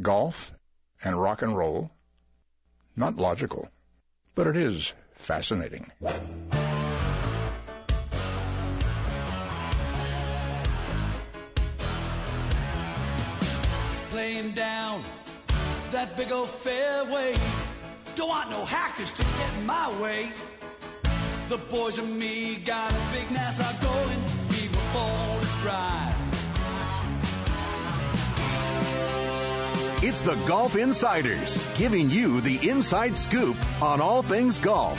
golf and rock and roll. Not logical, but it is fascinating. Laying down that big old fairway. Don't want no hackers to get in my way. The boys and me got a big Nassau going. We were born drive. It's the Golf Insiders, giving you the inside scoop on all things golf.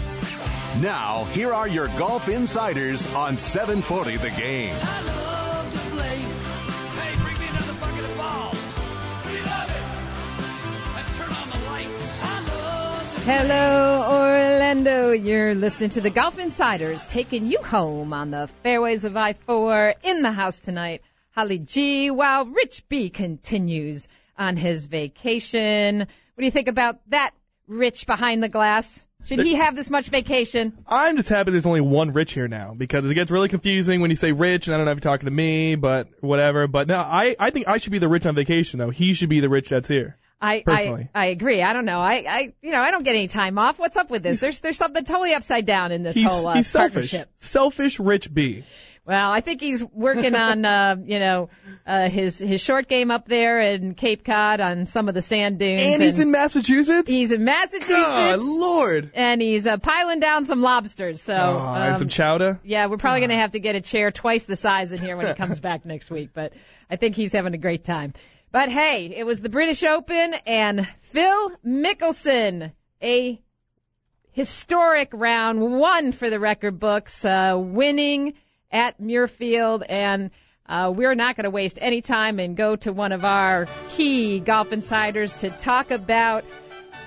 Now, here are your Golf Insiders on 740 The Game. I love to play. Hey, bring me another bucket of balls. We love it. And turn on the lights. I love to Hello, Orlando. You're listening to the Golf Insiders taking you home on the fairways of I 4 in the house tonight. Holly G, while Rich B continues on his vacation. What do you think about that, Rich behind the glass? Should he have this much vacation? I'm just happy there's only one Rich here now because it gets really confusing when you say Rich, and I don't know if you're talking to me, but whatever. But no, I I think I should be the Rich on vacation though. He should be the Rich that's here. I, Personally. I I agree. I don't know. I I you know I don't get any time off. What's up with this? There's there's something totally upside down in this He's whole uh, he's selfish. Selfish Rich B. Well, I think he's working on, uh, you know, uh, his his short game up there in Cape Cod on some of the sand dunes. And he's in Massachusetts. he's in Massachusetts, God, Lord. and he's uh, piling down some lobsters. So, Oh, and um, some chowder. yeah, we're probably going to have to get a chair twice the size in here when he comes back next week. But I think he's having a great time. But hey, it was the British Open, and Phil Mickelson, a historic round one for the record books, uh, winning at Muirfield, and uh, we're not going to waste any time and go to one of our key golf insiders to talk about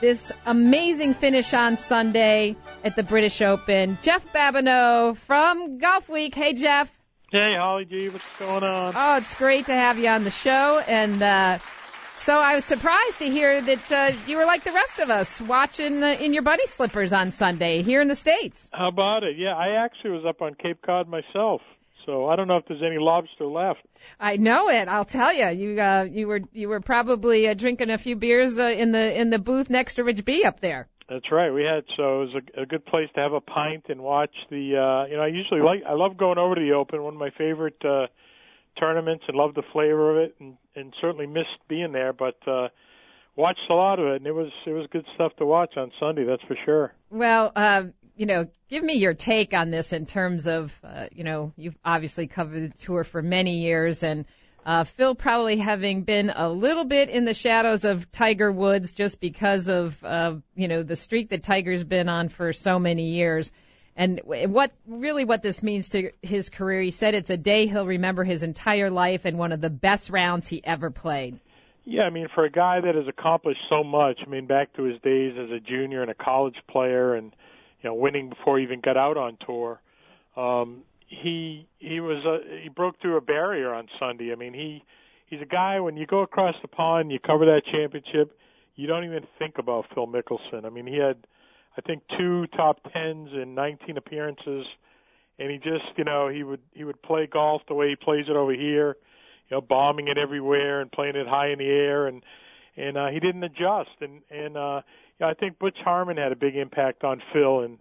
this amazing finish on Sunday at the British Open. Jeff Babineau from Golf Week. Hey, Jeff. Hey, Holly G, what's going on? Oh, it's great to have you on the show. And uh, so I was surprised to hear that uh, you were like the rest of us, watching uh, in your bunny slippers on Sunday here in the States. How about it? Yeah, I actually was up on Cape Cod myself, so I don't know if there's any lobster left. I know it. I'll tell you. You uh, you were you were probably uh, drinking a few beers uh, in the in the booth next to Rich B up there. That's right. We had so it was a, a good place to have a pint and watch the. uh You know, I usually like I love going over to the Open, one of my favorite uh tournaments, and love the flavor of it, and and certainly missed being there, but. uh Watched a lot of it, and it was it was good stuff to watch on Sunday. That's for sure. Well, uh, you know, give me your take on this in terms of, uh, you know, you've obviously covered the tour for many years, and uh, Phil probably having been a little bit in the shadows of Tiger Woods just because of, uh, you know, the streak that Tiger's been on for so many years. And what really what this means to his career, he said it's a day he'll remember his entire life and one of the best rounds he ever played. Yeah, I mean, for a guy that has accomplished so much, I mean, back to his days as a junior and a college player, and you know, winning before he even got out on tour, um, he he was a, he broke through a barrier on Sunday. I mean, he he's a guy when you go across the pond, you cover that championship, you don't even think about Phil Mickelson. I mean, he had I think two top tens in 19 appearances, and he just you know he would he would play golf the way he plays it over here you know, bombing it everywhere and playing it high in the air, and and uh, he didn't adjust. And and uh, you know, I think Butch Harmon had a big impact on Phil and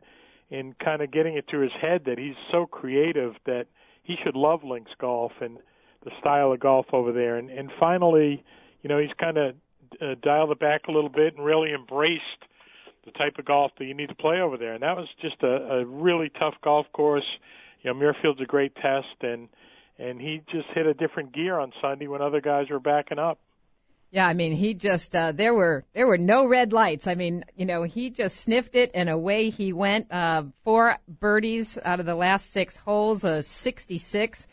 in kind of getting it to his head that he's so creative that he should love links golf and the style of golf over there. And and finally, you know, he's kind of uh, dialed it back a little bit and really embraced the type of golf that you need to play over there. And that was just a, a really tough golf course. You know, Muirfield's a great test and and he just hit a different gear on Sunday when other guys were backing up. Yeah, I mean, he just uh, there were there were no red lights. I mean, you know, he just sniffed it and away he went. Uh, four birdies out of the last six holes, a 66.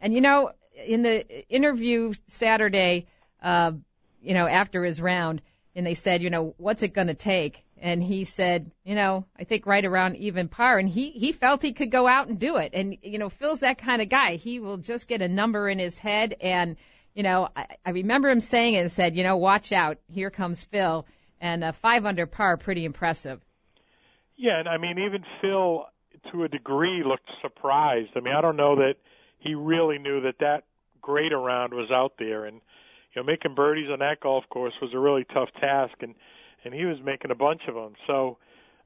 And you know, in the interview Saturday, uh, you know, after his round, and they said, you know, what's it going to take? And he said, you know, I think right around even par. And he he felt he could go out and do it. And you know, Phil's that kind of guy. He will just get a number in his head and you know, I, I remember him saying it and said, you know, watch out, here comes Phil, and a five under par, pretty impressive. Yeah, and I mean, even Phil, to a degree, looked surprised. I mean, I don't know that he really knew that that great around was out there, and you know, making birdies on that golf course was a really tough task, and and he was making a bunch of them. So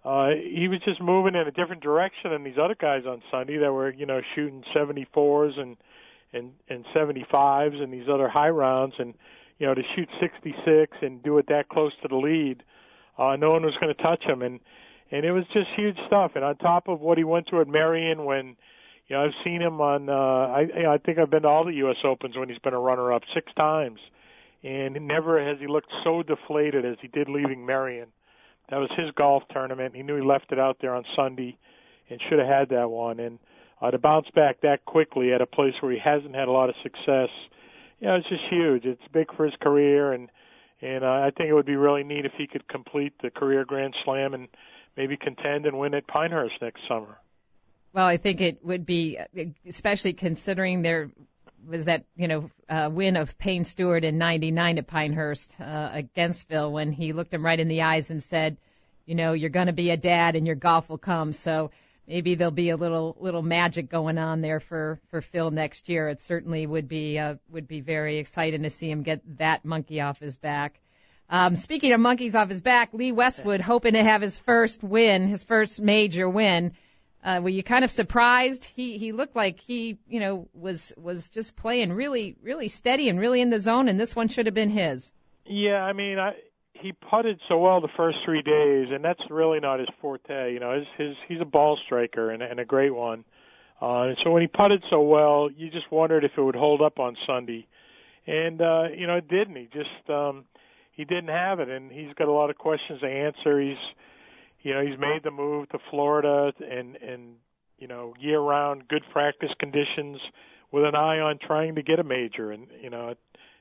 uh, he was just moving in a different direction than these other guys on Sunday that were, you know, shooting 74s and and and 75s and these other high rounds, and you know, to shoot 66 and do it that close to the lead, uh, no one was going to touch him, and and it was just huge stuff. And on top of what he went through at Merion when you know, I've seen him on. Uh, I I think I've been to all the U.S. Opens when he's been a runner-up six times, and never has he looked so deflated as he did leaving Merion. That was his golf tournament. He knew he left it out there on Sunday, and should have had that one. And uh, to bounce back that quickly at a place where he hasn't had a lot of success, you know, it's just huge. It's big for his career, and and uh, I think it would be really neat if he could complete the career Grand Slam and maybe contend and win at Pinehurst next summer. Well, I think it would be, especially considering there was that you know uh, win of Payne Stewart in '99 at Pinehurst uh, against Phil when he looked him right in the eyes and said, you know, you're going to be a dad and your golf will come. So maybe there'll be a little little magic going on there for for Phil next year. It certainly would be uh, would be very exciting to see him get that monkey off his back. Um, speaking of monkeys off his back, Lee Westwood hoping to have his first win, his first major win. Uh, were you kind of surprised? He he looked like he you know was was just playing really really steady and really in the zone, and this one should have been his. Yeah, I mean, I, he putted so well the first three days, and that's really not his forte. You know, his his he's a ball striker and, and a great one. Uh, and so when he putted so well, you just wondered if it would hold up on Sunday, and uh, you know it didn't. He just um, he didn't have it, and he's got a lot of questions to answer. He's you know he's made the move to Florida and and you know year round good practice conditions with an eye on trying to get a major and you know at,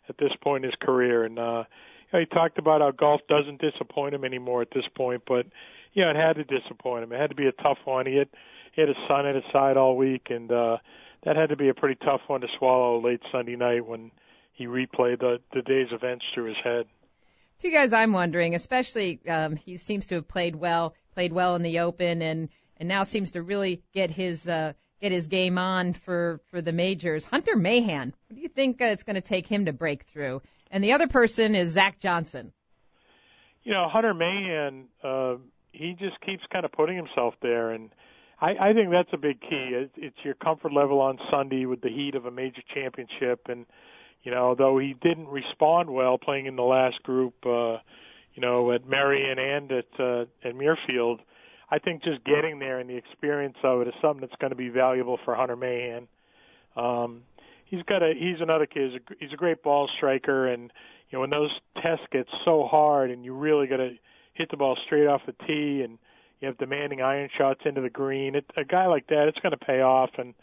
at this point in his career. And uh you know, he talked about how golf doesn't disappoint him anymore at this point but you know it had to disappoint him. It had to be a tough one. He had he had his son at his side all week and uh that had to be a pretty tough one to swallow late Sunday night when he replayed the the day's events through his head Two guys I'm wondering, especially um, he seems to have played well, played well in the Open, and and now seems to really get his uh, get his game on for for the majors. Hunter Mahan, what do you think uh, it's going to take him to break through? And the other person is Zach Johnson. You know, Hunter Mahan, uh, he just keeps kind of putting himself there, and I, I think that's a big key. It, it's your comfort level on Sunday with the heat of a major championship, and you know, though he didn't respond well playing in the last group, uh, you know, at Merion and at uh, at Muirfield, I think just getting there and the experience of it is something that's going to be valuable for Hunter Mahan. Um, he's got a he's another kid. He's a, he's a great ball striker, and you know when those tests get so hard and you really got to hit the ball straight off the tee and you have demanding iron shots into the green. It, a guy like that, it's going to pay off, and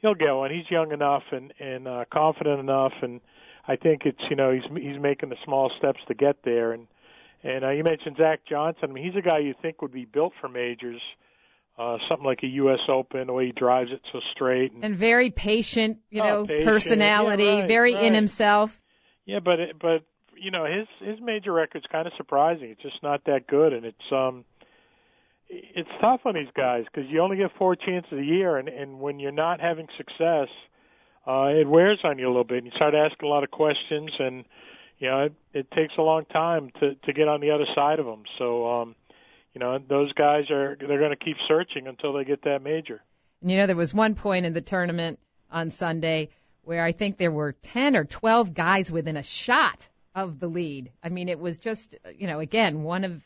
he'll get one. He's young enough and and uh, confident enough, and I think it's you know he's he's making the small steps to get there. And and uh, you mentioned Zach Johnson. I mean, he's a guy you think would be built for majors. Uh, something like a U.S. Open, the way he drives it so straight, and, and very patient, you oh, know, patient. personality, yeah, right, very right. in himself. Yeah, but it, but you know his his major record's kind of surprising. It's just not that good, and it's um it's tough on these guys because you only get four chances a year, and and when you're not having success, uh, it wears on you a little bit. And you start asking a lot of questions, and you know it, it takes a long time to to get on the other side of them. So, um, you know, those guys are they're going to keep searching until they get that major. And you know, there was one point in the tournament on Sunday where I think there were 10 or 12 guys within a shot of the lead. I mean, it was just, you know, again, one of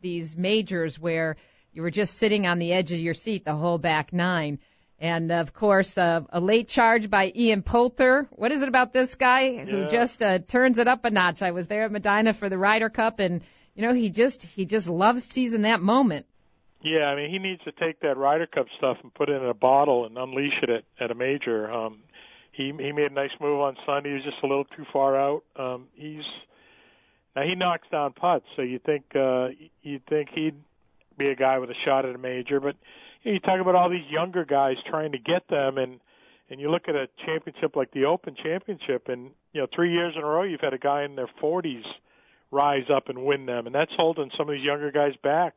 these majors where you were just sitting on the edge of your seat the whole back nine. And of course, uh, a late charge by Ian Poulter. What is it about this guy who just uh, turns it up a notch? I was there at Medinah for the Ryder Cup, and you know he just he just loves seizing that moment. Yeah, I mean he needs to take that Ryder Cup stuff and put it in a bottle and unleash it at, at a major. Um, he he made a nice move on Sunday. He was just a little too far out. Um, he's now he knocks down putts, so you think uh, you'd think he'd be a guy with a shot at a major. But you, know, you talk about all these younger guys trying to get them, and and you look at a championship like the Open Championship, and you know three years in a row you've had a guy in their 40s rise up and win them, and that's holding some of these younger guys back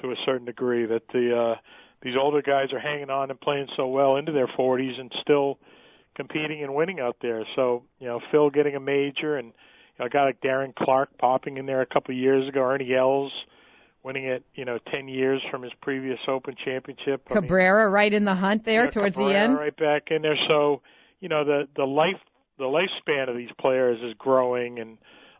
to a certain degree. That the uh, these older guys are hanging on and playing so well into their 40s and still competing and winning out there. So you know, Phil getting a major, and you know, a guy like Darren Clarke popping in there a couple of years ago, Ernie Els winning it, you know, 10 years from his previous Open championship. I mean, Cabrera right in the hunt there you know, towards Cabrera the end. right back in there. So you know, the the life the lifespan of these players is growing, and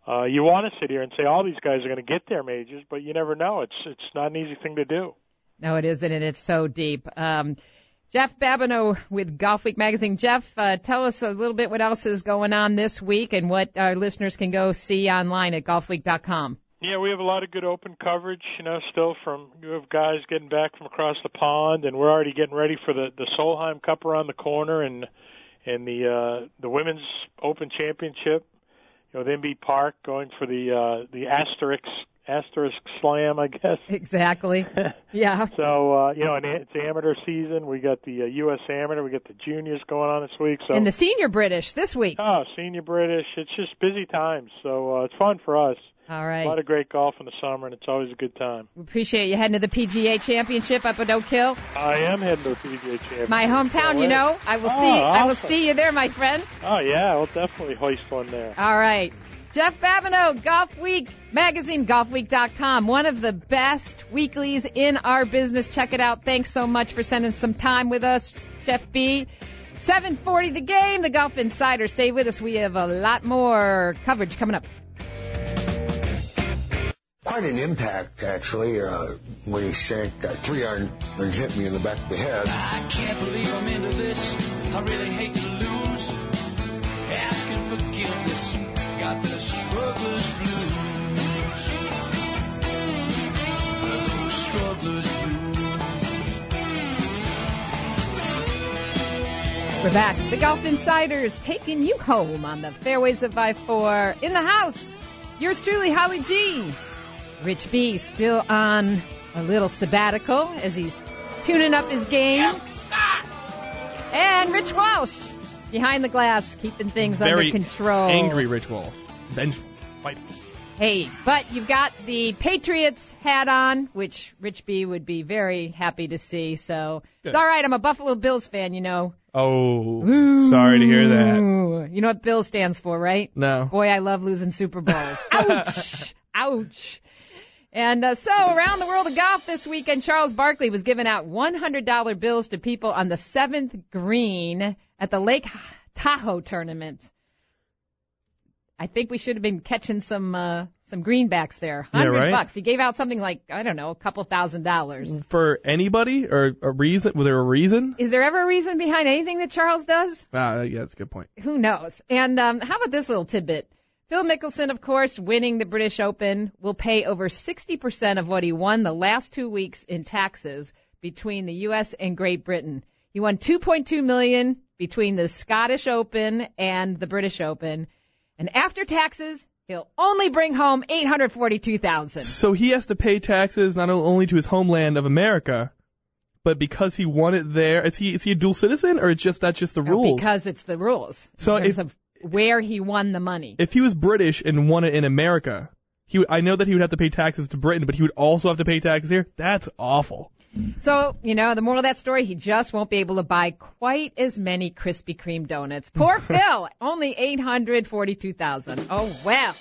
uh, you want to sit here and say all these guys are going to get their majors, but you never know. It's it's not an easy thing to do. No, it isn't, and it's so deep. Um, Jeff Babineau with Golf Week magazine. Jeff, uh, tell us a little bit what else is going on this week and what our listeners can go see online at golfweek.com. Yeah, we have a lot of good open coverage, you know, still from you have guys getting back from across the pond and we're already getting ready for the the Solheim Cup around the corner and and the uh the women's open championship, you know, with Inbee Park going for the uh the asterisk asterisk slam, I guess. Exactly. Yeah. So uh, you know, and it's amateur season. We got the uh, U.S. Amateur. We got the juniors going on this week. So And the senior British this week. oh, senior British. It's just busy times. So uh, it's fun for us. All A right. lot of great golf in the summer, and it's always a good time. We appreciate you heading to the PGA Championship up at Oak Hill, I am heading to the PGA Championship. my hometown. You know, I will Oh, see. I will see you there, my friend. Oh yeah, we'll definitely hoist one there. All right. Jeff Babineau, Golf Week magazine, golfweek.com. One of the best weeklies in our business. Check it out. Thanks so much for spending some time with us, Jeff B. 740 the game, the Golf Insider. Stay with us. We have a lot more coverage coming up. Quite an impact, actually, uh, when he shanked that three iron and hit me in the back of the head. I can't believe I'm into this. I really hate to lose. Asking forgiveness. Got the struggler's blues. The struggler's blues. We're back. The Golf Insiders taking you home on the fairways of I-4. In the house, yours truly, Holly G. Rich B still on a little sabbatical as he's tuning up his game. And Rich Walsh behind the glass, keeping things Very under control. Angry Rich Walsh. Vengeful. Spiteful. Hey, but you've got the Patriots hat on, which Rich B would be very happy to see. So it's all right. I'm a Buffalo Bills fan, you know. Oh, sorry to hear that. You know what Bill stands for, right? No. Boy, I love losing Super Bowls. Ouch! Ouch! And uh, so, around the world of golf this weekend, Charles Barkley was giving out $100 bills to people on the seventh green at the Lake Tahoe tournament. I think we should have been catching some uh, some greenbacks there. Yeah, Hundred right? bucks. He gave out something like I don't know, a couple thousand dollars. For anybody or a reason? Was there a reason? Is there ever a reason behind anything that Charles does? Ah, yeah, that's a good point. who knows? And um, how about this little tidbit? Phil Mickelson, of course, winning the British Open, will pay over 60% of what he won the last two weeks in taxes between the U.S. and Great Britain. He won 2.2 million between the Scottish Open and the British Open, and after taxes, he'll only bring home 842,000. So he has to pay taxes not only to his homeland of America, but because he won it there. Is he is he a dual citizen or it's just that's just the rules? Because it's the rules. So in terms if- of where he won the money. if he was British and won it in America, he I know that he would have to pay taxes to Britain, but he would also have to pay taxes here. That's awful. So, you know, the moral of that story, he just won't be able to buy quite as many Krispy Kreme donuts. Poor Phil, only 842,000. Oh, well.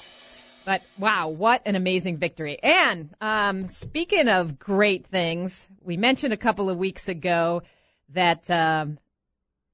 But wow, what an amazing victory. And, um, speaking of great things, we mentioned a couple of weeks ago that, um,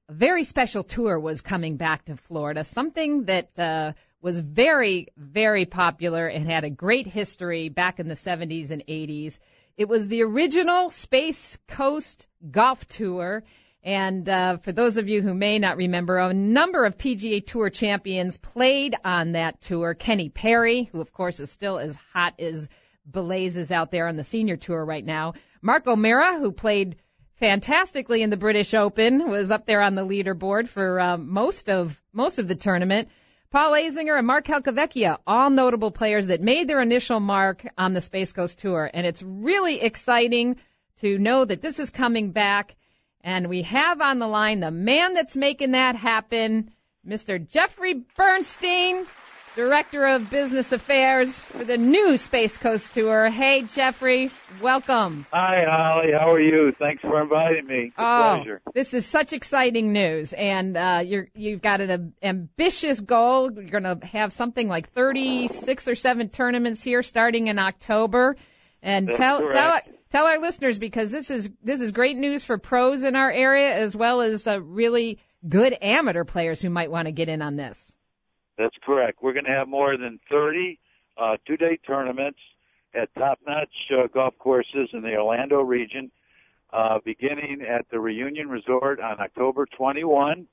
a very special tour was coming back to Florida, something that, uh, was very, very popular and had a great history back in the 70s and 80s. It was the original Space Coast Golf Tour. And uh, for those of you who may not remember, a number of PGA Tour champions played on that tour. Kenny Perry, who of course is still as hot as blazes out there on the senior tour right now. Mark O'Meara, who played fantastically in the British Open, was up there on the leaderboard for uh, most of most of the tournament. Paul Azinger and Mark Calcavecchia, all notable players that made their initial mark on the Space Coast Tour. And it's really exciting to know that this is coming back. And we have on the line the man that's making that happen, Mr. Jeffrey Bernstein. Director of Business Affairs for the new Space Coast Tour. Hey, Jeffrey, welcome. Hi, Holly. How are you? Thanks for inviting me. It's oh, pleasure. This is such exciting news, and uh, you're you've got an ambitious goal. You're going to have something like 36 or seven tournaments here starting in October. And That's tell correct. tell tell our listeners because this is this is great news for pros in our area as well as uh, really good amateur players who might want to get in on this. That's correct. We're going to have more than 30 uh, two-day tournaments at top-notch uh, golf courses in the Orlando region, uh, beginning at the Reunion Resort on October 21.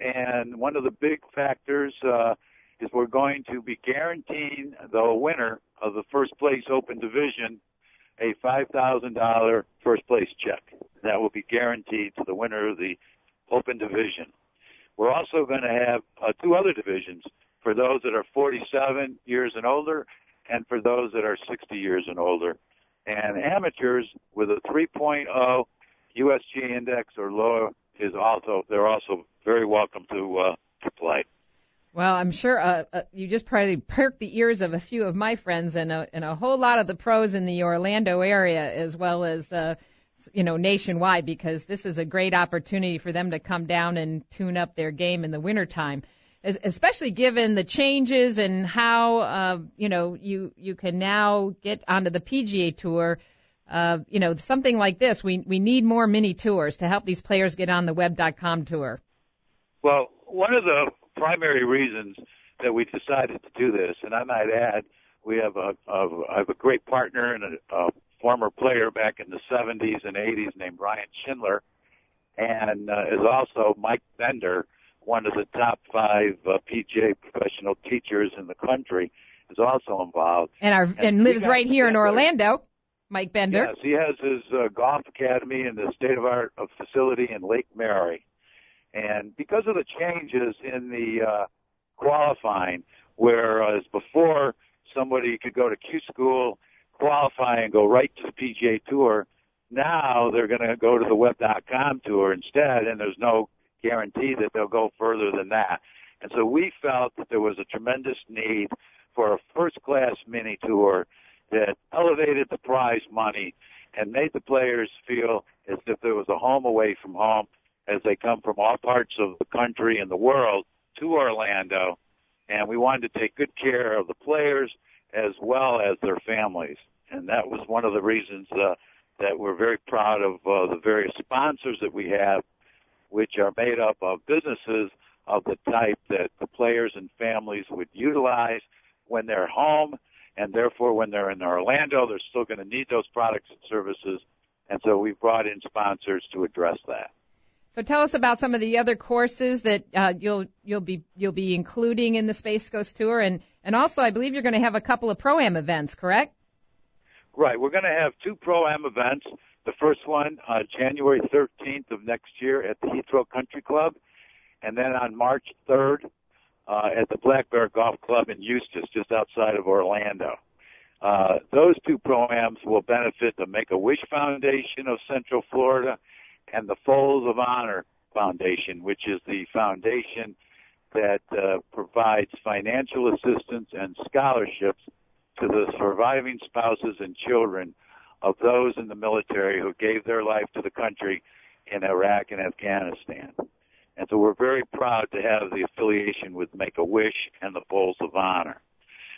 And one of the big factors uh, is we're going to be guaranteeing the winner of the first place open division a $5,000 first place check. That will be guaranteed to the winner of the open division. We're also going to have uh, two other divisions for those that are 47 years and older and for those that are 60 years and older. And amateurs with a 3.0 USG index or lower is also, they're also very welcome to, uh, to play. Well, I'm sure uh, uh, you just probably perked the ears of a few of my friends and a, and a whole lot of the pros in the Orlando area, as well as uh, you know nationwide, because this is a great opportunity for them to come down and tune up their game in the wintertime, es- especially given the changes and how uh, you know you you can now get onto the PGA Tour. Uh, you know, something like this, we we need more mini tours to help these players get on the web.com tour. Well, one of the primary reasons that we decided to do this, and I might add, we have a, a I have a great partner and a, a former player back in the 70s and 80s named Ryan Schindler, and uh, is also Mike Bender, one of the top five uh, PGA professional teachers in the country, is also involved. And our and, And lives right here in. Orlando, Mike Bender. Yes, he has his uh, golf academy in the state of art of facility in Lake Mary. And because of the changes in the uh, qualifying, whereas before somebody could go to Q school, qualify, and go right to the PGA Tour, now they're going to go to the Web.com Tour instead, and there's no guarantee that they'll go further than that. And so we felt that there was a tremendous need for a first-class mini tour that elevated the prize money and made the players feel as if there was a home away from home as they come from all parts of the country and the world to Orlando. And we wanted to take good care of the players as well as their families. And that was one of the reasons uh, that we're very proud of uh, the various sponsors that we have, which are made up of businesses of the type that the players and families would utilize when they're home. And therefore, when they're in Orlando, they're still going to need those products and services. And so we've brought in sponsors to address that. So tell us about some of the other courses that uh, you'll you'll be you'll be including in the Space Coast Tour, and and also I believe you're going to have a couple of pro am events, correct? Right. We're going to have two pro am events. The first one uh, January 13th of next year at the Heathrow Country Club, and then on March 3rd uh, at the Black Bear Golf Club in Eustis, just outside of Orlando. Uh, those two pro-ams will benefit the Make-A-Wish Foundation of Central Florida and the Folds of Honor Foundation, which is the foundation that uh, provides financial assistance and scholarships to the surviving spouses and children of those in the military who gave their life to the country in Iraq and Afghanistan. And so we're very proud to have the affiliation with Make-A-Wish and the Folds of Honor.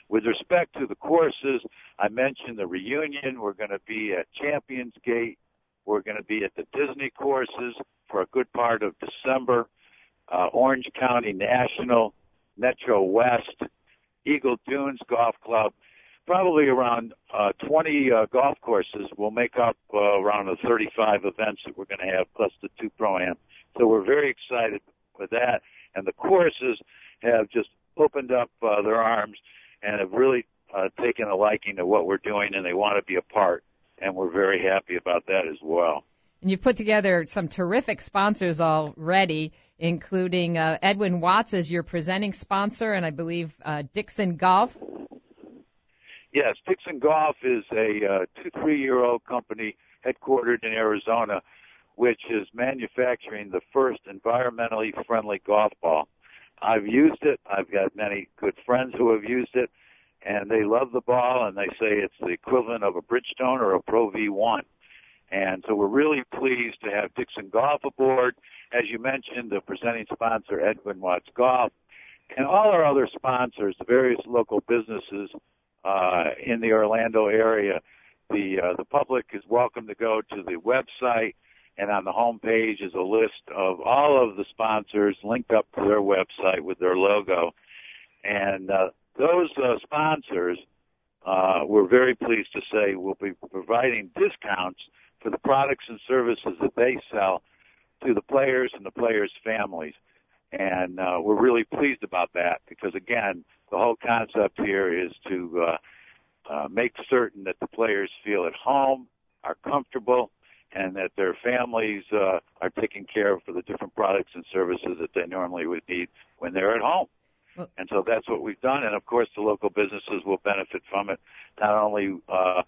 With respect to the courses, I mentioned the reunion. We're going to be at Champions Gate. We're going to be at the Disney courses for a good part of December. Uh, Orange County National, Metro West, Eagle Dunes Golf Club. Probably around uh, 20 uh, golf courses will make up uh, around the 35 events that we're going to have, plus the two pro-am. So we're very excited with that. And the courses have just opened up uh, their arms and have really uh, taken a liking to what we're doing, and they want to be a part. And we're very happy about that as well. And you've put together some terrific sponsors already, including uh, Edwin Watts as your presenting sponsor, and I believe uh, Dixon Golf. Yes, Dixon Golf is a uh, two, three year old company headquartered in Arizona, which is manufacturing the first environmentally friendly golf ball. I've used it. I've got many good friends who have used it, and they love the ball, and they say it's the equivalent of a Bridgestone or a Pro V1. And so we're really pleased to have Dixon Golf aboard. As you mentioned, the presenting sponsor, Edwin Watts Golf, and all our other sponsors, the various local businesses uh, in the Orlando area. The uh, the public is welcome to go to the website, and on the home page is a list of all of the sponsors linked up to their website with their logo. And uh, those uh, sponsors, uh, we're very pleased to say, will be providing discounts for the products and services that they sell to the players and the players' families. And uh, we're really pleased about that because, again, the whole concept here is to uh, uh, make certain that the players feel at home, are comfortable, and that their families uh, are taken care of for the different products and services that they normally would need when they're at home. And so that's what we've done. And of course, the local businesses will benefit from it, not only uh,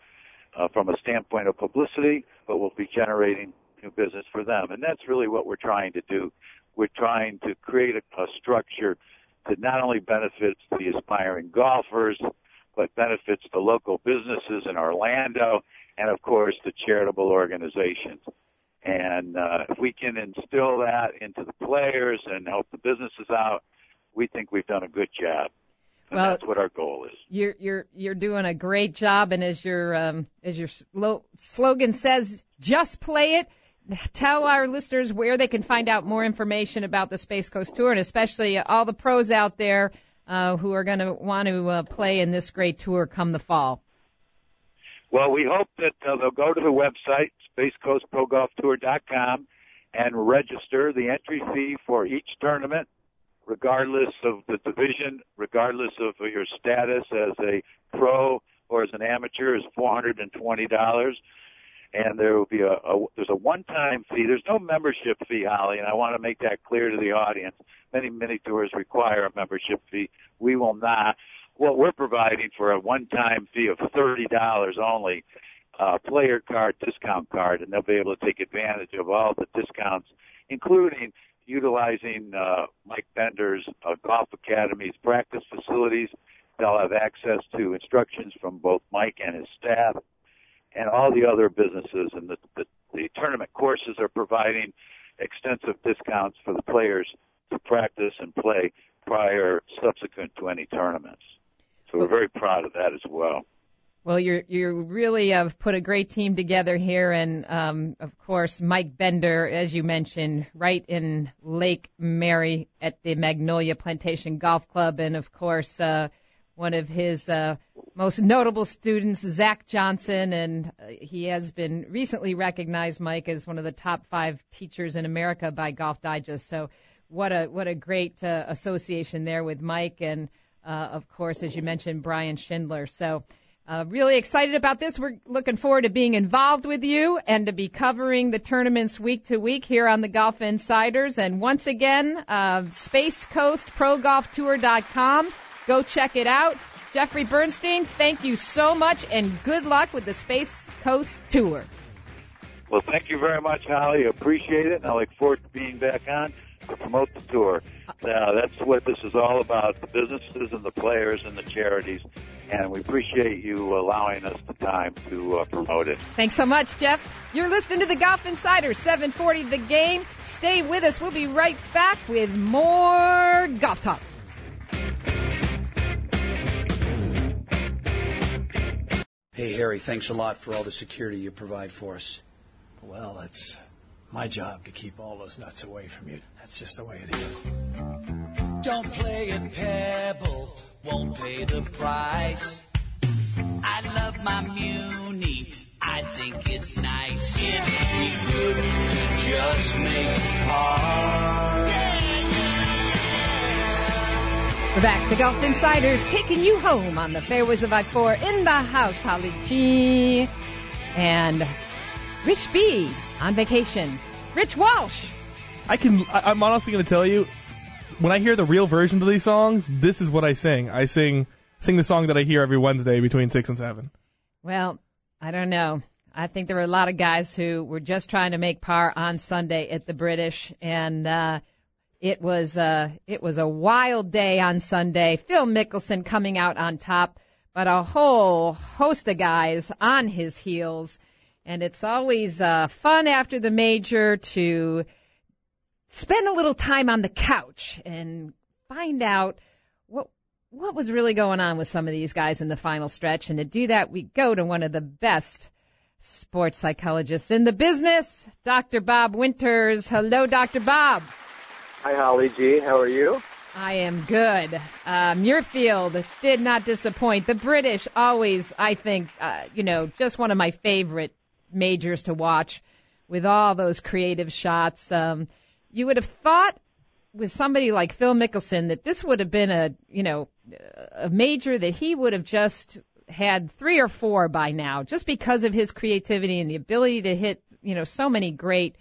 uh, from a standpoint of publicity, but we'll be generating new business for them. And that's really what we're trying to do. We're trying to create a, a structure that not only benefits the aspiring golfers, but benefits the local businesses in Orlando and of course the charitable organizations. And uh, if we can instill that into the players and help the businesses out, we think we've done a good job. And Well, that's what our goal is. You're you're you're doing a great job, and as your um, as your slo- slogan says, just play it. Tell our listeners where they can find out more information about the Space Coast Tour, and especially all the pros out there uh, who are going to want to uh, play in this great tour come the fall. Well, we hope that uh, they'll go to the website, spacecoastprogolftour.com, and register the entry fee for each tournament, regardless of the division, regardless of your status as a pro or as an amateur, is $420. And there will be a, a there's a one-time fee. There's no membership fee, Holly, and I want to make that clear to the audience. Many many tours require a membership fee. We will not what we're providing for a one-time fee of thirty dollars only, uh, player card discount card, and they'll be able to take advantage of all the discounts, including utilizing uh, Mike Bender's uh, Golf Academy's practice facilities. They'll have access to instructions from both Mike and his staff, and all the other businesses. And the, the, the tournament courses are providing extensive discounts for the players to practice and play prior, subsequent to any tournaments. So we're very proud of that as well. Well, you're you really have put a great team together here, and um, of course Mike Bender, as you mentioned, right in Lake Mary at the Magnolia Plantation Golf Club, and of course uh, one of his uh, most notable students, Zach Johnson, and uh, he has been recently recognized, Mike, as one of the top five teachers in America by Golf Digest. So what a what a great uh, association there with Mike, and uh, of course, as you mentioned, Brian Schindler. So. Uh, really excited about this. We're looking forward to being involved with you and to be covering the tournaments week to week here on the Golf Insiders. And once again, uh, SpaceCoastProGolfTour.com. Go check it out. Jeffrey Bernstein, thank you so much and good luck with the Space Coast Tour. Well, thank you very much, Holly. Appreciate it, and I look forward to being back on to promote the tour. Uh, that's what this is all about: the businesses and the players and the charities. And we appreciate you allowing us the time to uh, promote it. Thanks so much, Jeff. You're listening to the Golf Insider 740 The Game. Stay with us. We'll be right back with more golf talk. Hey, Harry, thanks a lot for all the security you provide for us. Well, it's my job to keep all those nuts away from you. That's just the way it is. Don't play at Pebble, won't pay the price. I love my Muni, I think it's nice. It'd be good to just make par. We're back. The Golf Insiders taking you home on the fairways of I-4 in the house. Holly G. And Rich B on vacation. Rich Walsh. I can. I, I'm honestly going to tell you, when I hear the real version of these songs, this is what I sing. I sing sing the song that I hear every Wednesday between six and seven. Well, I don't know. I think there were a lot of guys who were just trying to make par on Sunday at the British, and uh, It was uh it was a wild day on Sunday. Phil Mickelson coming out on top, but a whole host of guys on his heels. And it's always uh fun after the major to spend a little time on the couch and find out what what was really going on with some of these guys in the final stretch. And to do that, we go to one of the best sports psychologists in the business, Dr. Bob Winters. Hello, Dr. Bob. Hi, Holly G. How are you? I am good. Um, Muirfield did not disappoint. The British always, I think, uh, you know, just one of my favorite majors to watch with all those creative shots. Um, you would have thought with somebody like Phil Mickelson that this would have been a, you know, a major that he would have just had three or four by now, just because of his creativity and the ability to hit, you know, so many great,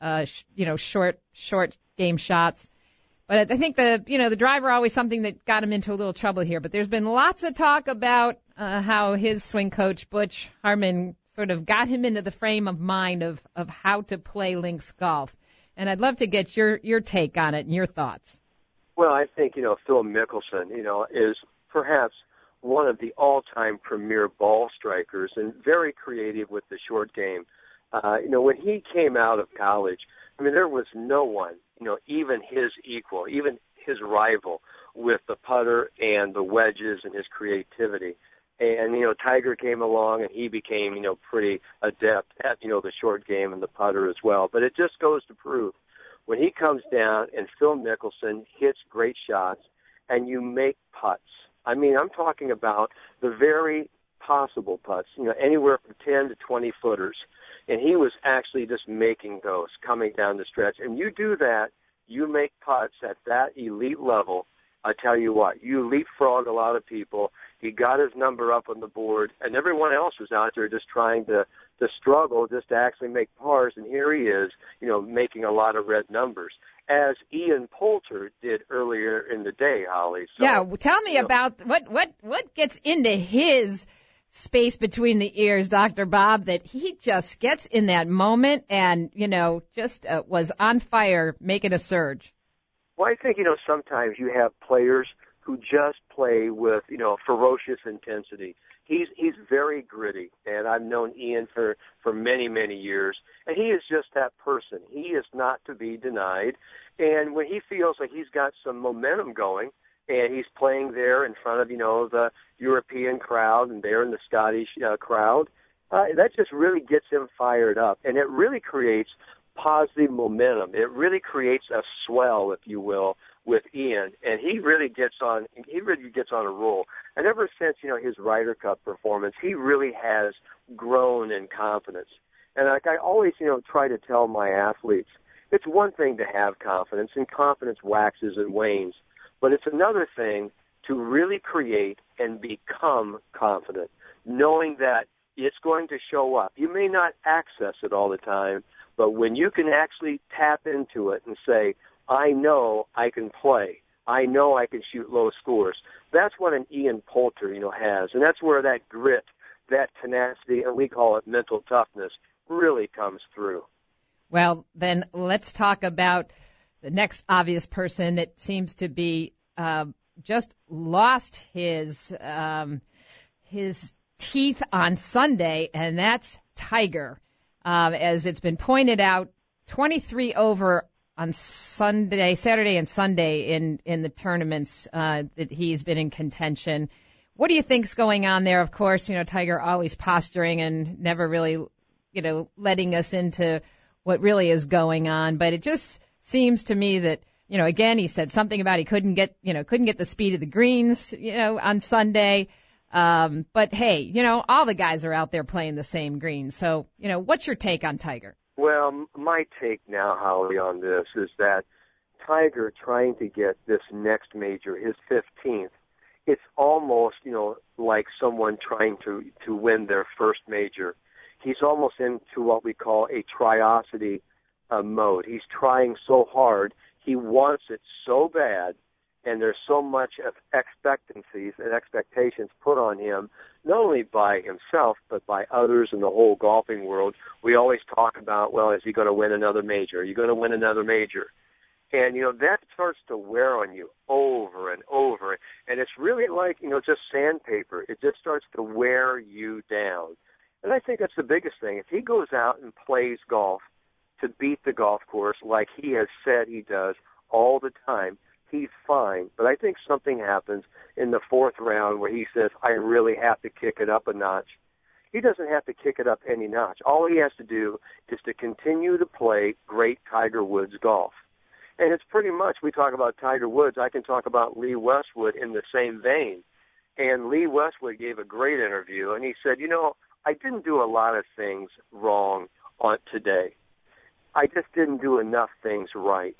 uh, sh- you know, short, short game shots. But I think the, you know, the driver always something that got him into a little trouble here. But there's been lots of talk about uh, how his swing coach Butch Harmon sort of got him into the frame of mind of of how to play links golf. And I'd love to get your your take on it and your thoughts. Well, I think you know Phil Mickelson, you know, is perhaps one of the all-time premier ball strikers and very creative with the short game. Uh, you know, when he came out of college, I mean, there was no one, you know, even his equal, even his rival with the putter and the wedges and his creativity. And, you know, Tiger came along and he became, you know, pretty adept at, you know, the short game and the putter as well. But it just goes to prove when he comes down and Phil Mickelson hits great shots and you make putts I mean, I'm talking about the very possible putts, you know, anywhere from 10 to 20 footers. And he was actually just making those coming down the stretch. And you do that, you make putts at that elite level. I tell you what, you leapfrog a lot of people. He got his number up on the board, and everyone else was out there just trying to to struggle just to actually make pars. And here he is, you know, making a lot of red numbers as Ian Poulter did earlier in the day, Holly. So, yeah, tell me about know. what what what gets into his space between the ears, Dr. Bob, that he just gets in that moment and, you know, just uh, was on fire making a surge. Well, I think, you know, sometimes you have players who just play with, you know, ferocious intensity he's he's very gritty, and I've known Ian for for many many years, and he is just that person. He is not to be denied, and when he feels like he's got some momentum going, and he's playing there in front of you know the European crowd and there in the Scottish uh, crowd, uh, that just really gets him fired up, and it really creates positive momentum. It really creates a swell, if you will, with Ian, and he really gets on. He really gets on a roll. And ever since you know his Ryder Cup performance, he really has grown in confidence. And like I always, you know, try to tell my athletes, it's one thing to have confidence, and confidence waxes and wanes, but it's another thing to really create and become confident, knowing that it's going to show up. You may not access it all the time, but when you can actually tap into it and say, I know I can play. I know I can shoot low scores. That's what an Ian Poulter, you know, has, and that's where that grit, that tenacity, and we call it mental toughness, really comes through. Well, then let's talk about the next obvious person that seems to be uh, just lost his um, his teeth on Sunday, and that's Tiger. Um, as it's been pointed out, 23 over on Sunday, Saturday, and Sunday in in the tournaments uh, that he's been in contention. What do you think's going on there? Of course, you know Tiger always posturing and never really, you know, letting us into what really is going on. But it just seems to me that you know, again, he said something about he couldn't get, you know, couldn't get the speed of the greens, you know, on Sunday. Um, but hey, you know, all the guys are out there playing the same greens. So, you know, what's your take on Tiger? Well, my take now, Holly, on this is that Tiger trying to get this next major, his 15th, it's almost, you know, like someone trying to, to win their first major. He's almost into what we call a triosity uh, mode. He's trying so hard. He wants it so bad and there's so much of expectancies and expectations put on him, not only by himself but by others in the whole golfing world. We always talk about, well, is he going to win another major? Are you going to win another major? And, you know, that starts to wear on you over and over. And it's really like, you know, just sandpaper. It just starts to wear you down. And I think that's the biggest thing. If he goes out and plays golf to beat the golf course like he has said he does all the time, he's fine. But I think something happens in the fourth round where he says, I really have to kick it up a notch. He doesn't have to kick it up any notch. All he has to do is to continue to play great Tiger Woods golf. And it's pretty much, we talk about Tiger Woods, I can talk about Lee Westwood in the same vein. And Lee Westwood gave a great interview, and he said, you know, I didn't do a lot of things wrong on today. I just didn't do enough things right.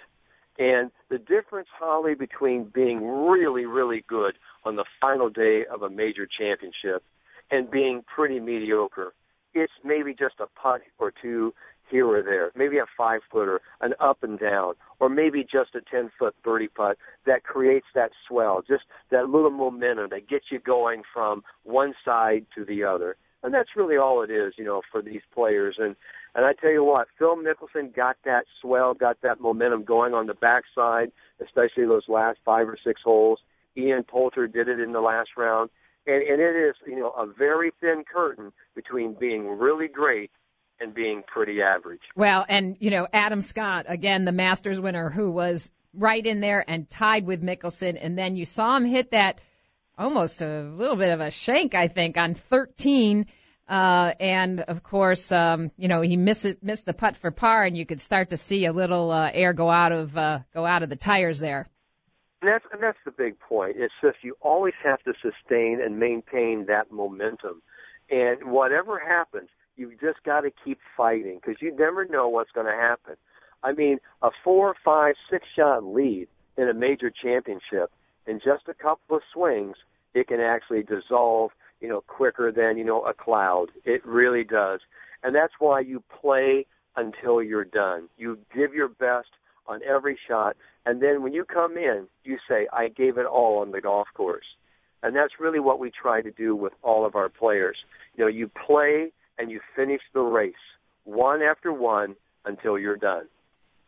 And the difference, Holly, between being really, really good on the final day of a major championship and being pretty mediocre, it's maybe just a putt or two here or there, maybe a five footer, an up and down, or maybe just a 10 foot birdie putt that creates that swell, just that little momentum that gets you going from one side to the other. And that's really all it is, you know, for these players. And, and I tell you what, Phil Mickelson got that swell, got that momentum going on the backside, especially those last five or six holes. Ian Poulter did it in the last round. And, and it is, you know, a very thin curtain between being really great and being pretty average. Well, and you know, Adam Scott, again, the Masters winner who was right in there and tied with Mickelson, and then you saw him hit that almost a little bit of a shank, I think, on 13. Uh, and of course, um, you know, he missed missed the putt for par, and you could start to see a little uh, air go out of uh, go out of the tires there. And that's and that's the big point. It's just you always have to sustain and maintain that momentum, and whatever happens, You've just got to keep fighting because you never know what's going to happen. I mean, a four, five, six shot lead in a major championship in just a couple of swings, it can actually dissolve, you know, quicker than, you know, a cloud. It really does. And that's why you play until you're done. You give your best on every shot. And then when you come in, you say, I gave it all on the golf course. And that's really what we try to do with all of our players. You know, you play and you finish the race one after one until you're done.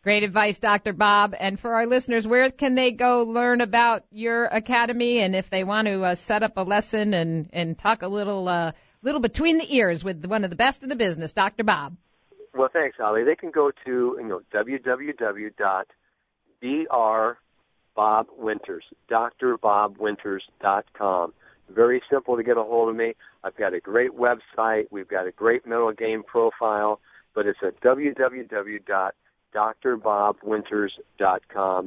Great advice, Dr. Bob. And for our listeners, where can they go learn about your academy? And if they want to uh, set up a lesson and, and talk a little, uh, little between the ears with one of the best in the business, Dr. Bob. Well, thanks, Holly. They can go to, you know, www.drbobwinters, drbobwinters.com. Very simple to get a hold of me. I've got a great website. We've got a great mental game profile, but it's at www.drbobwinters.com.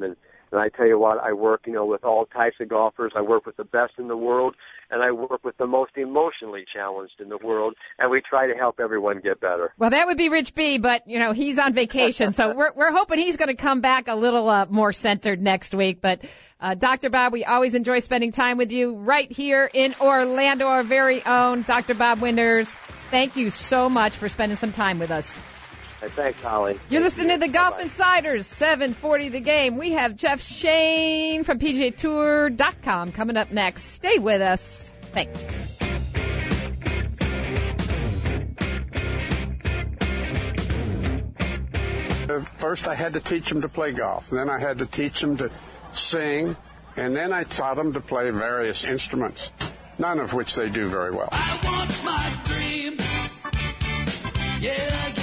And and I tell you what, I work, you know, with all types of golfers. I work with the best in the world, and I work with the most emotionally challenged in the world, and we try to help everyone get better. Well, that would be Rich B, but you know he's on vacation, so we're we're hoping he's going to come back a little uh, more centered next week. But uh, Dr. Bob, we always enjoy spending time with you right here in Orlando, our very own Dr. Bob Winters. Thank you so much for spending some time with us. Hey, thanks, Holly. You're Thank listening you. to the Golf Bye-bye. Insiders, 740 the game. We have Jeff Shain from PGAtour.com coming up next. Stay with us. Thanks. First, I had to teach them to play golf. Then I had to teach them to sing. And then I taught them to play various instruments, none of which they do very well. want my dream. Yeah, yeah,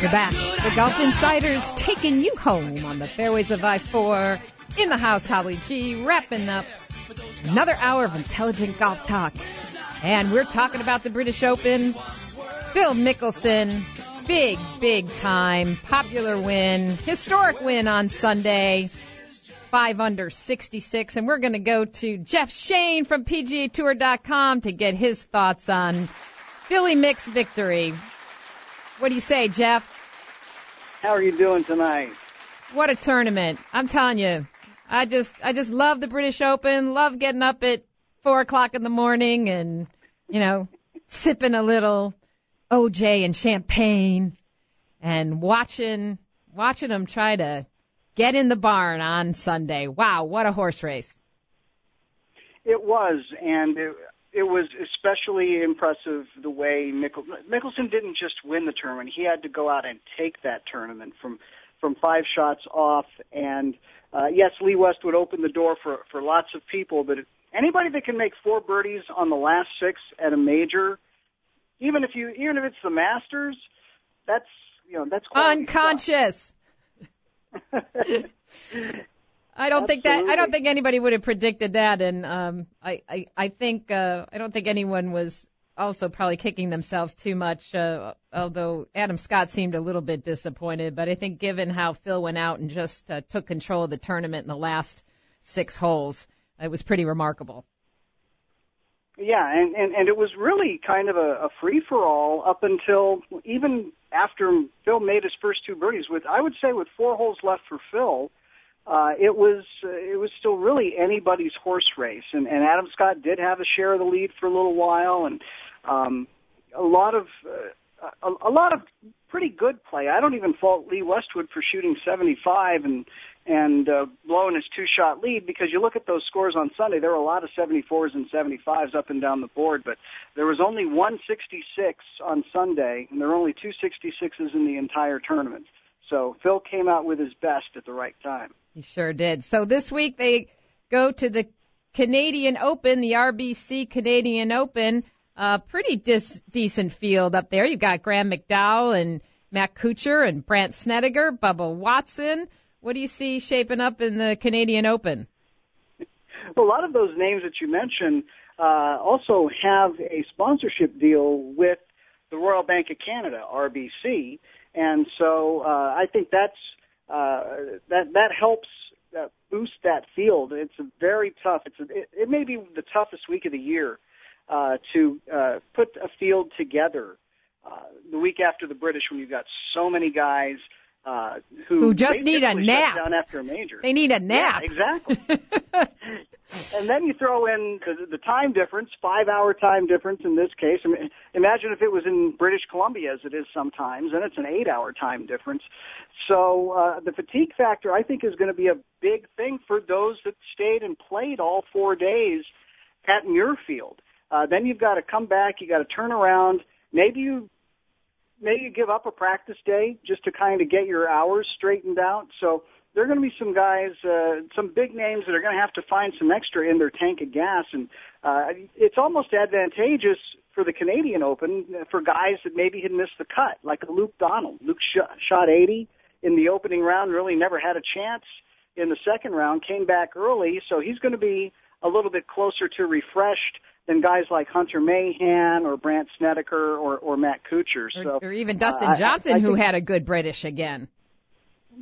You're back. The Golf Insiders taking you home on the fairways of I-4 in the house, Holly G, wrapping up another hour of intelligent golf talk. And we're talking about the British Open. Phil Mickelson, big, big time, popular win, historic win on Sunday, five under 66. And we're going to go to Jeff Shain from PGAtour.com to get his thoughts on Philly Mick's victory. What do you say, Jeff? How are you doing tonight? What a tournament. I'm telling you. I just I just love the British Open, love getting up at four o'clock in the morning and, you know, sipping a little OJ and champagne and watching watching them try to get in the barn on Sunday. Wow, what a horse race. It was, and it, it was especially impressive the way Mickle, Mickelson didn't just win the tournament; he had to go out and take that tournament from from five shots off. And uh, yes, Lee Westwood opened the door for for lots of people, but anybody that can make four birdies on the last six at a major, even if you even if it's the Masters, that's you know that's Unconscious. I don't think that I don't think anybody would have predicted that, and um, I, I I think uh, I don't think anyone was also probably kicking themselves too much. Uh, although Adam Scott seemed a little bit disappointed, but I think given how Phil went out and just uh, took control of the tournament in the last six holes, it was pretty remarkable. Yeah, and, and, and it was really kind of a, a free for all up until even after Phil made his first two birdies. With I would say with four holes left for Phil, uh, it was uh, it was still really anybody's horse race. And, and Adam Scott did have a share of the lead for a little while, and um, a lot of uh, a, a lot of pretty good play. I don't even fault Lee Westwood for shooting 75 and and uh, blowing his two-shot lead because you look at those scores on Sunday, there were a lot of 74s and 75s up and down the board, but there was only one 66 on Sunday, and there were only two 66s in the entire tournament. So Phil came out with his best at the right time. He sure did. So this week they go to the Canadian Open, the RBC Canadian Open. Uh, pretty dis- decent field up there. You've got Graham McDowell and Matt Kuchar and Brandt Snedeker, Bubba Watson. What do you see shaping up in the Canadian Open? Well, a lot of those names that you mentioned uh, also have a sponsorship deal with the Royal Bank of Canada, RBC, and so uh, I think that's uh, that that helps uh, boost that field. It's very tough. It's a, it, it may be the toughest week of the year uh, to uh, put a field together. Uh, the week after the British, when you've got so many guys uh, who, Who just need a nap. down after a major. They need a nap. Yeah, exactly. and then you throw in the, the time difference, five hour time difference in this case. I mean, imagine if it was in British Columbia, as it is sometimes, and it's an eight hour time difference. So uh, the fatigue factor, I think, is going to be a big thing for those that stayed and played all four days at Muirfield. Uh, then you've got to come back, you got to turn around. Maybe you maybe give up a practice day just to kind of get your hours straightened out. So there are going to be some guys, uh, some big names that are going to have to find some extra in their tank of gas, and uh, it's almost advantageous for the Canadian Open uh, for guys that maybe had missed the cut, like Luke Donald. Luke shot, shot 80 in the opening round, really never had a chance in the second round, came back early, so he's going to be a little bit closer to refreshed than guys like Hunter Mahan or Brandt Snedeker or, or Matt Kuchar. So, or, or even Dustin uh, I- Johnson, I who think- had a good British again.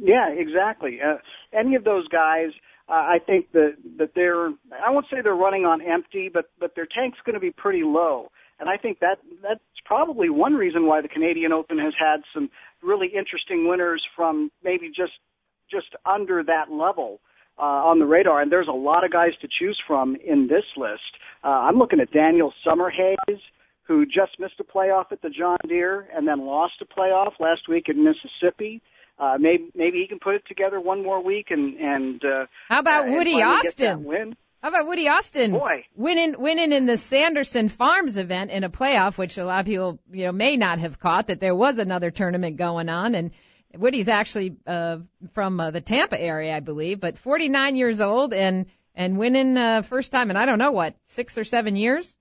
Yeah, exactly. Uh, any of those guys, uh, I think that that they're I won't say they're running on empty, but but their tank's going to be pretty low. And I think that that's probably one reason why the Canadian Open has had some really interesting winners from maybe just just under that level uh, on the radar. And there's a lot of guys to choose from in this list. Uh, I'm looking at Daniel Summerhays, who just missed a playoff at the John Deere and then lost a playoff last week in Mississippi. Uh, maybe maybe he can put it together one more week and and uh, How about uh, Woody finally get that Austin? win. How about Woody Austin Boy. winning winning in the Sanderson Farms event in a playoff, which a lot of people you know may not have caught that there was another tournament going on, and Woody's actually uh, from uh, the Tampa area, I believe, but 49 years old and and winning uh, first time in I don't know what six or seven years.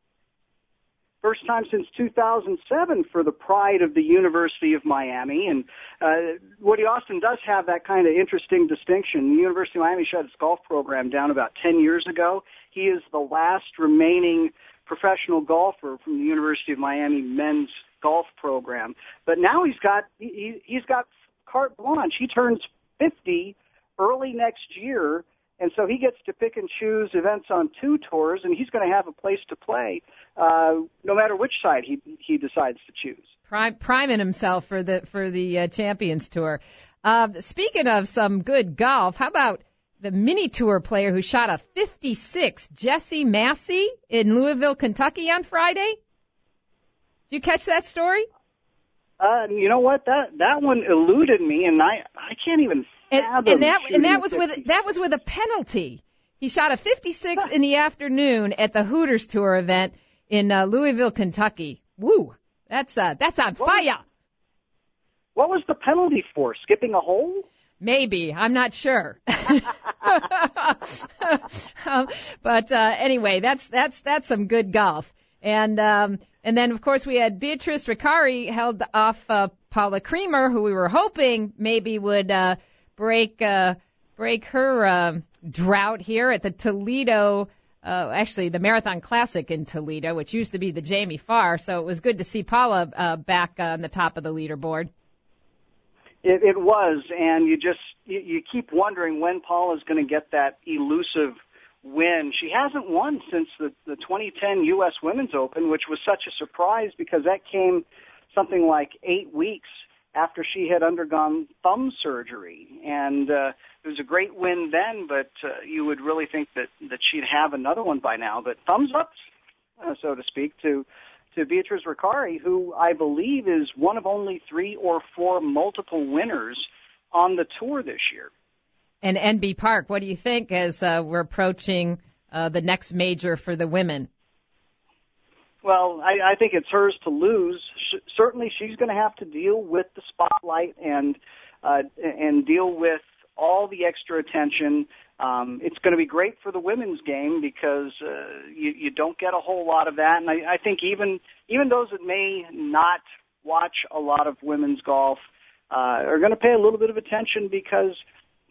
First time since 2007 for the pride of the University of Miami. And uh, Woody Austin does have that kind of interesting distinction. The University of Miami shut its golf program down about 10 years ago. He is the last remaining professional golfer from the University of Miami men's golf program. But now he's got he, he's got carte blanche. He turns 50 early next year. And so he gets to pick and choose events on two tours, and he's going to have a place to play, uh, no matter which side he he decides to choose. Prime, priming himself for the for the uh, Champions Tour. Uh, speaking of some good golf, how about the mini tour player who shot a 56, Jesse Massey in Louisville, Kentucky on Friday? Did you catch that story? Uh, you know what? That that one eluded me, and I I can't even And, and that and that was 50. with that was with a penalty. He shot a 56 in the afternoon at the Hooters Tour event. in uh, Louisville, Kentucky. Woo! That's uh, that's on fire. What was the penalty for? Skipping a hole? Maybe I'm not sure. um, but uh, anyway, that's that's that's some good golf. And um, and then of course we had Beatrice Recari held off uh, Paula Creamer, who we were hoping maybe would uh, break uh, break her uh, drought here at the Toledo. Uh, actually, the Marathon Classic in Toledo, which used to be the Jamie Farr. So it was good to see Paula uh, back on the top of the leaderboard. It, it was, and you just you, you keep wondering when Paula's going to get that elusive win. She hasn't won since the, the 2010 U.S. Women's Open, which was such a surprise because that came something like eight weeks after she had undergone thumb surgery. And uh, it was a great win then, but uh, you would really think that, that she'd have another one by now. But thumbs up, uh, so to speak, to to Beatrice Recari, who I believe is one of only three or four multiple winners on the tour this year. And Inbee Park, what do you think as uh, we're approaching uh, the next major for the women? Well, I, I think it's hers to lose. Certainly, she's going to have to deal with the spotlight and uh, and deal with all the extra attention. Um, it's going to be great for the women's game because uh, you, you don't get a whole lot of that, and I, I think even even those that may not watch a lot of women's golf uh, are going to pay a little bit of attention because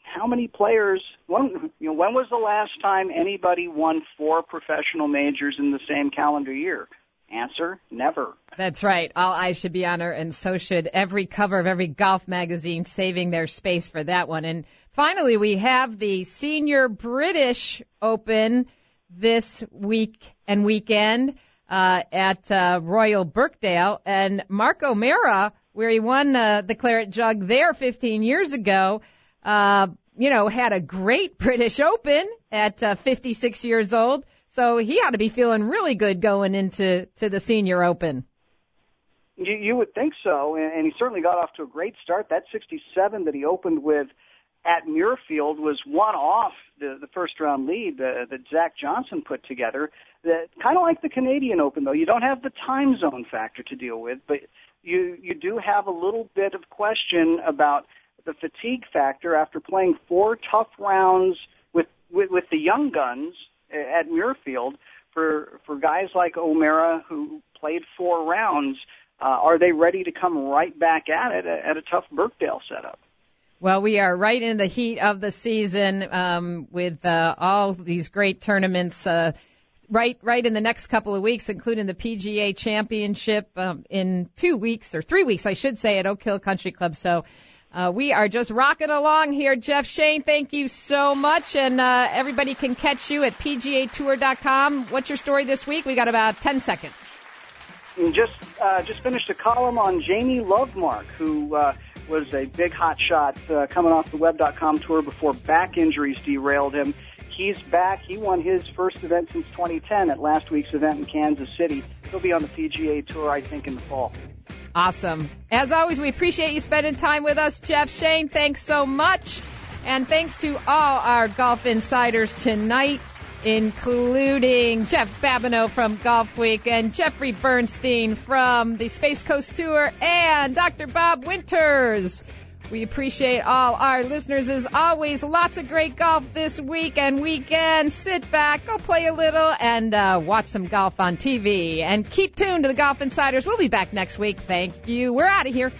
how many players? When you know when was the last time anybody won four professional majors in the same calendar year? Answer: Never. That's right. All eyes should be on her, and so should every cover of every golf magazine, saving their space for that one. And finally, we have the Senior British Open this week and weekend uh, at uh, Royal Birkdale, and Mark O'Meara, where he won uh, the Claret Jug there 15 years ago. Uh, you know, had a great British Open at uh, 56 years old. So he ought to be feeling really good going into to the Senior Open. You, you would think so, and, and he certainly got off to a great start. That 67 that he opened with at Muirfield was one off the, the first round lead uh, that Zach Johnson put together. That kind of like the Canadian Open, though. You don't have the time zone factor to deal with, but you you do have a little bit of question about the fatigue factor after playing four tough rounds with with, with the young guns at Muirfield for for guys like O'Meara who played four rounds. Uh, are they ready to come right back at it at a tough Birkdale setup? Well, we are right in the heat of the season um, with uh, all these great tournaments. Uh, right, right in the next couple of weeks, including the PGA Championship um, in two weeks or three weeks, I should say, at Oak Hill Country Club. So uh, we are just rocking along here, Jeff Shain. Thank you so much, and uh, everybody can catch you at PGATour.com. What's your story this week? We got about ten seconds. And just uh, just finished a column on Jamie Lovemark, who uh, was a big hot shot uh, coming off the Web.com tour before back injuries derailed him. He's back. He won his first event since 2010 at last week's event in Kansas City. He'll be on the PGA Tour, I think, in the fall. Awesome. As always, we appreciate you spending time with us, Jeff Shain. Thanks so much. And thanks to all our golf insiders tonight, including Jeff Babineau from Golf Week and Jeffrey Bernstein from the Space Coast Tour and Dr. Bob Winters. We appreciate all our listeners as always. Lots of great golf this week and weekend. Sit back, go play a little, and uh, watch some golf on TV. And keep tuned to the Golf Insiders. We'll be back next week. Thank you. We're out of here.